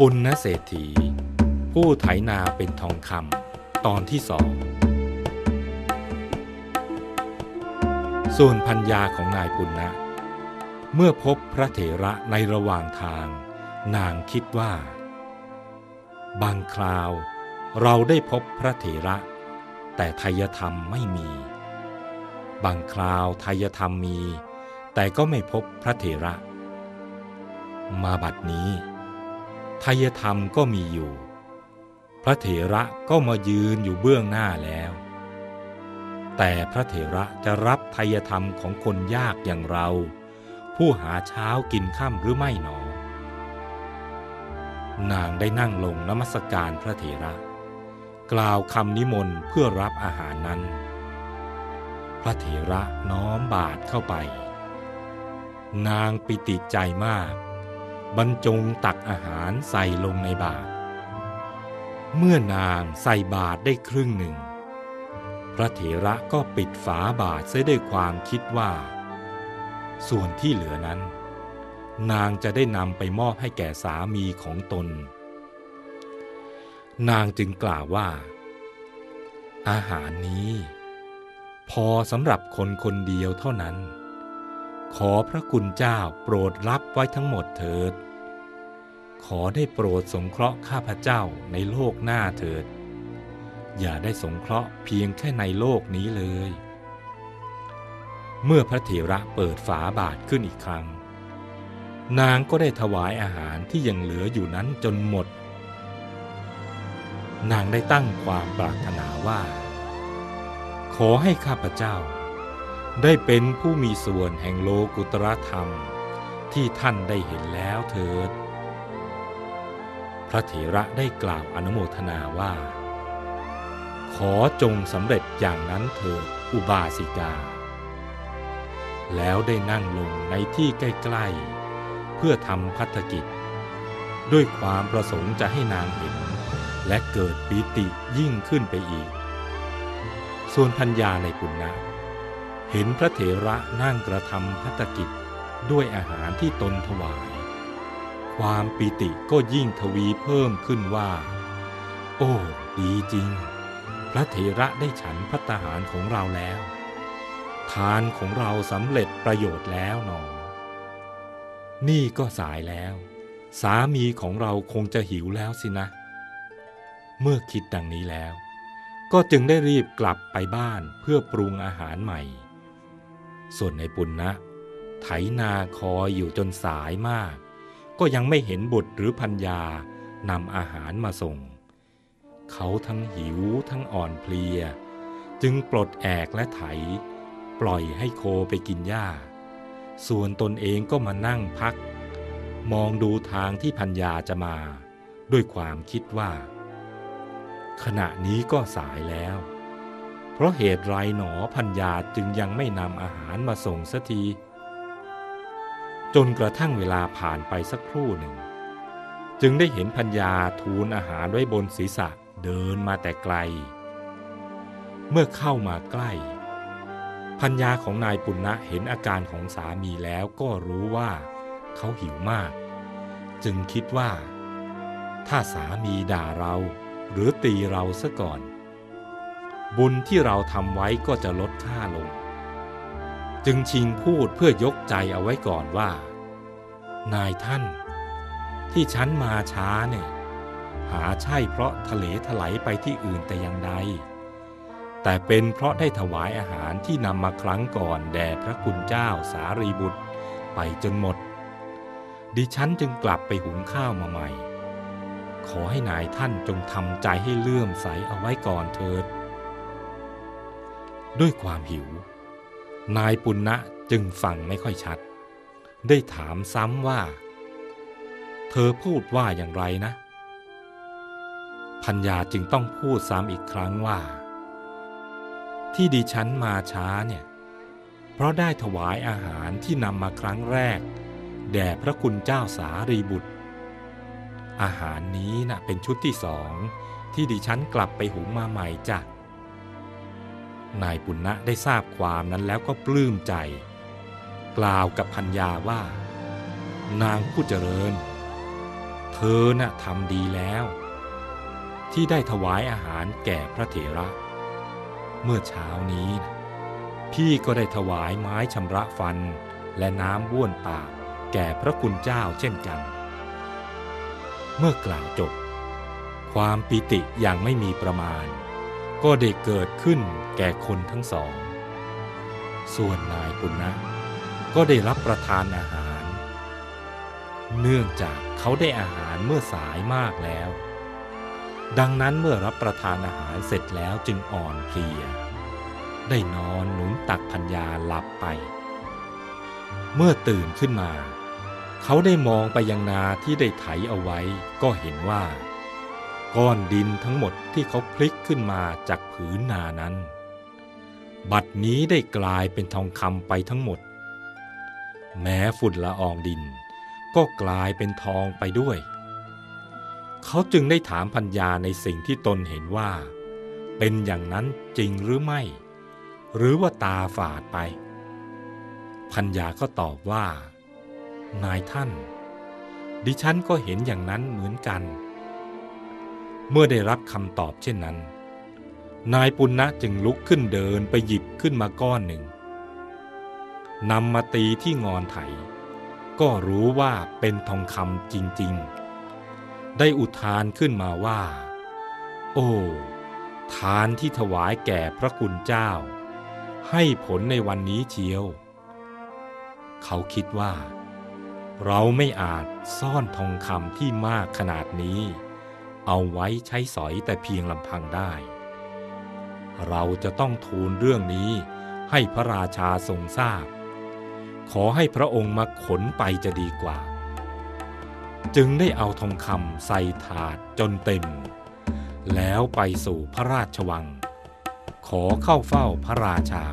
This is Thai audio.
ปุณณเศรษฐี ผู้ไถนาเป็นทองคำตอนที่สอง ส่วนพัญญาของนายปุณณะ เมื่อพบพระเถระในระหว่างทาง นางคิดว่า บางคราวเราได้พบพระเถระ แต่ทายธรรมไม่มี บางคราวทายธรรมมี แต่ก็ไม่พบพระเถระ มาบัดนี้ ทายธรรมก็มีอยู่ พระเถระก็มายืนอยู่เบื้องหน้าแล้ว แต่พระเถระจะรับทายธรรมของคนยากอย่างเรา ผู้หาเช้ากินข้ามหรือไม่หนอ นางได้นั่งลงนมัสการพระเถระ กล่าวคำนิมนต์เพื่อรับอาหารนั้น พระเถระน้อมบาทเข้าไป นางปิติใจมาก บรรจงตักอาหารใส่ลงในบาตรเมื่อนางใส่บาตรได้ครึ่งหนึ่ง พระเถระก็ปิดฝาบาตรเสียด้วยความคิดว่า ส่วนที่เหลือนั้น นางจะได้นำไปมอบให้แก่สามีของตน นางจึงกล่าวว่า อาหารนี้ พอสำหรับคนคนเดียวเท่านั้น ขอพระคุณเจ้าโปรดรับไว้ทั้งหมดเถิด ขอได้โปรดสงเคราะห์ข้าพเจ้าในโลกหน้าเถิด อย่าได้สงเคราะห์เพียงแค่ในโลกนี้เลย เมื่อพระเถระเปิดฝาบาทขึ้นอีกครั้ง นางก็ได้ถวายอาหารที่ยังเหลืออยู่นั้นจนหมด นางได้ตั้งความปรารถนาว่า ขอให้ข้าพเจ้า ได้เป็นผู้มีส่วนแห่งโลกุตรธรรมที่ท่านได้เห็นแล้วเถิด พระเถระได้กล่าวอนุโมทนาว่า ขอจงสำเร็จอย่างนั้นเถิดอุบาสิกา แล้วได้นั่งลงในที่ใกล้ๆ เพื่อทำพัฒกิจ ด้วยความประสงค์จะให้นางเห็น และเกิดปิติยิ่งขึ้นไปอีก ส่วนพัญญาในปุณณะเห็นพระเถระนั่งกระทำพัตกิจด้วยอาหารที่ตนถวาย ความปิติก็ยิ่งทวีเพิ่มขึ้นว่า โอ้ ดีจริง พระเถระได้ฉันพัตหารของเราแล้ว ทานของเราสำเร็จประโยชน์แล้วหนอ นี่ก็สายแล้ว สามีของเราคงจะหิวแล้วสินะ เมื่อคิดดังนี้แล้ว ก็จึงได้รีบกลับไปบ้านเพื่อปรุงอาหารใหม่ ส่วนในปุณณนะไถนาคอยอยู่จนสายมาก ก็ยังไม่เห็นบุตรหรือพัญญานำอาหารมาส่ง เขาทั้งหิวทั้งอ่อนเพลีย จึงปลดแอกและไถ ปล่อยให้โคไปกินหญ้า ส่วนตนเองก็มานั่งพัก มองดูทางที่พัญญาจะมา ด้วยความคิดว่า ขณะนี้ก็สายแล้ว เพราะเหตุไรหนอพัญญาจึงยังไม่นำอาหารมาส่งสักที จนกระทั่งเวลาผ่านไปสักครู่หนึ่ง จึงได้เห็นพัญญาทูลอาหารไว้บนศีรษะเดินมาแต่ไกล เมื่อเข้ามาใกล้ พัญญาของนายปุณณะเห็นอาการของสามีแล้วก็รู้ว่าเขาหิวมาก จึงคิดว่า ถ้าสามีด่าเราหรือตีเราซะก่อน บุญที่เราทำไว้ก็จะลดค่าลง จึงชิงพูดเพื่อยกใจเอาไว้ก่อนว่า นายท่าน ที่ฉันมาช้าเนี่ย หาใช่เพราะทะเลถลายไปที่อื่นแต่อย่างใดแต่เป็นเพราะได้ถวายอาหารที่นำมาครั้งก่อนแด่พระคุณเจ้าสารีบุตรไปจนหมด ดิฉันจึงกลับไปหุงข้าวมาใหม่ ขอให้นายท่านจงทำใจให้เลื่อมใสเอาไว้ก่อนเถิด ด้วยความหิว นายปุณณะจึงฟังไม่ค่อยชัด ได้ถามซ้ำว่า เธอพูดว่าอย่างไรนะ พัญญาจึงต้องพูดซ้ำอีกครั้งว่า ที่ดิฉันมาช้าเนี่ย เพราะได้ถวายอาหารที่นำมาครั้งแรก แด่พระคุณเจ้าสารีบุตร อาหารนี้นะ่ะเป็นชุดที่สองที่ดิฉันกลับไปหุงมาใหม่จ้ะ นายปุณณะได้ทราบความนั้นแล้วก็ปลื้มใจ กล่าวกับพัญญาว่า นางผู้เจริญ เธอน่ะทำดีแล้ว ที่ได้ถวายอาหารแก่พระเถระ เมื่อเช้านี้ พี่ก็ได้ถวายไม้ชำระฟันและน้ำบ้วนปากแก่พระคุณเจ้าเช่นกัน เมื่อกล่าวจบ ความปิติอย่างไม่มีประมาณ ก็ได้เกิดขึ้นแก่คนทั้งสอง ส่วนนายปุณณะก็ได้รับประทานอาหาร เนื่องจากเขาได้อาหารเมื่อสายมากแล้ว ดังนั้นเมื่อรับประทานอาหารเสร็จแล้วจึงอ่อนเพลีย ได้นอนหนุนตักพัญญาหลับไป เมื่อตื่นขึ้นมา เขาได้มองไปยังนาที่ได้ไถเอาไว้ก็เห็นว่า ก้อนดินทั้งหมดที่เขาพลิกขึ้นมาจากผืนนานั้น บัดนี้ได้กลายเป็นทองคำไปทั้งหมด แม้ฝุ่นละอองดินก็กลายเป็นทองไปด้วย เขาจึงได้ถามพัญญาในสิ่งที่ตนเห็นว่า เป็นอย่างนั้นจริงหรือไม่ หรือว่าตาฝาดไป พัญญาก็ตอบว่า นายท่าน ดิฉันก็เห็นอย่างนั้นเหมือนกัน เมื่อได้รับคำตอบเช่นนั้น นายปุณณะจึงลุกขึ้นเดินไปหยิบขึ้นมาก้อนหนึ่งนำมาตีที่งอนไถ ก็รู้ว่าเป็นทองคำจริงๆ ได้อุทานขึ้นมาว่า โอ้ทานที่ถวายแก่พระคุณเจ้า ให้ผลในวันนี้เชียว เขาคิดว่า เราไม่อาจซ่อนทองคำที่มากขนาดนี้ เอาไว้ใช้สอยแต่เพียงลำพังได้ เราจะต้องทูลเรื่องนี้ให้พระราชาทรงทราบ ขอให้พระองค์มาขนไปจะดีกว่า จึงได้เอาทองคำใส่ถาดจนเต็ม แล้วไปสู่พระราชวัง ขอเข้าเฝ้าพระราชา